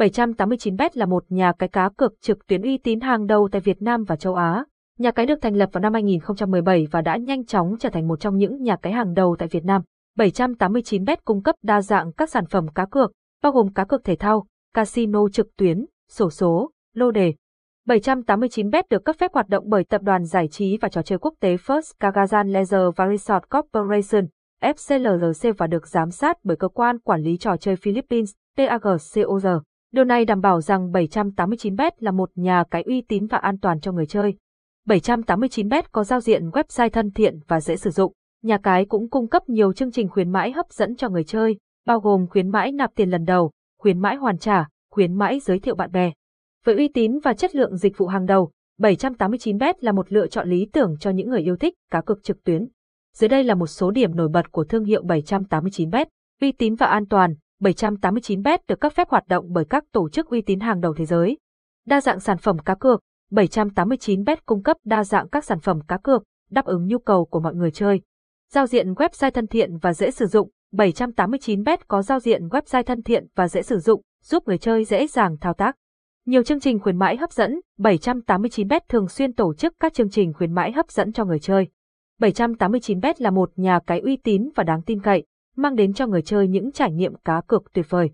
789bet là một nhà cái cá cược trực tuyến uy tín hàng đầu tại Việt Nam và châu Á. Nhà cái được thành lập vào năm 2017 và đã nhanh chóng trở thành một trong những nhà cái hàng đầu tại Việt Nam. 789bet cung cấp đa dạng các sản phẩm cá cược, bao gồm cá cược thể thao, casino trực tuyến, sổ số, lô đề. 789bet được cấp phép hoạt động bởi tập đoàn giải trí và trò chơi quốc tế First Kagazan Leisure và Resort Corporation, FCLRC và được giám sát bởi cơ quan quản lý trò chơi Philippines, TAGCOR. Điều này đảm bảo rằng 789bet là một nhà cái uy tín và an toàn cho người chơi. 789bet có giao diện website thân thiện và dễ sử dụng. Nhà cái cũng cung cấp nhiều chương trình khuyến mãi hấp dẫn cho người chơi, bao gồm khuyến mãi nạp tiền lần đầu, khuyến mãi hoàn trả, khuyến mãi giới thiệu bạn bè. Với uy tín và chất lượng dịch vụ hàng đầu, 789bet là một lựa chọn lý tưởng cho những người yêu thích cá cược trực tuyến. Dưới đây là một số điểm nổi bật của thương hiệu 789bet. Uy tín và an toàn, 789bet được cấp phép hoạt động bởi các tổ chức uy tín hàng đầu thế giới. Đa dạng sản phẩm cá cược, 789bet cung cấp đa dạng các sản phẩm cá cược, đáp ứng nhu cầu của mọi người chơi. Giao diện website thân thiện và dễ sử dụng, 789bet có giao diện website thân thiện và dễ sử dụng, giúp người chơi dễ dàng thao tác. Nhiều chương trình khuyến mãi hấp dẫn, 789bet thường xuyên tổ chức các chương trình khuyến mãi hấp dẫn cho người chơi. 789bet là một nhà cái uy tín và đáng tin cậy, mang đến cho người chơi những trải nghiệm cá cược tuyệt vời.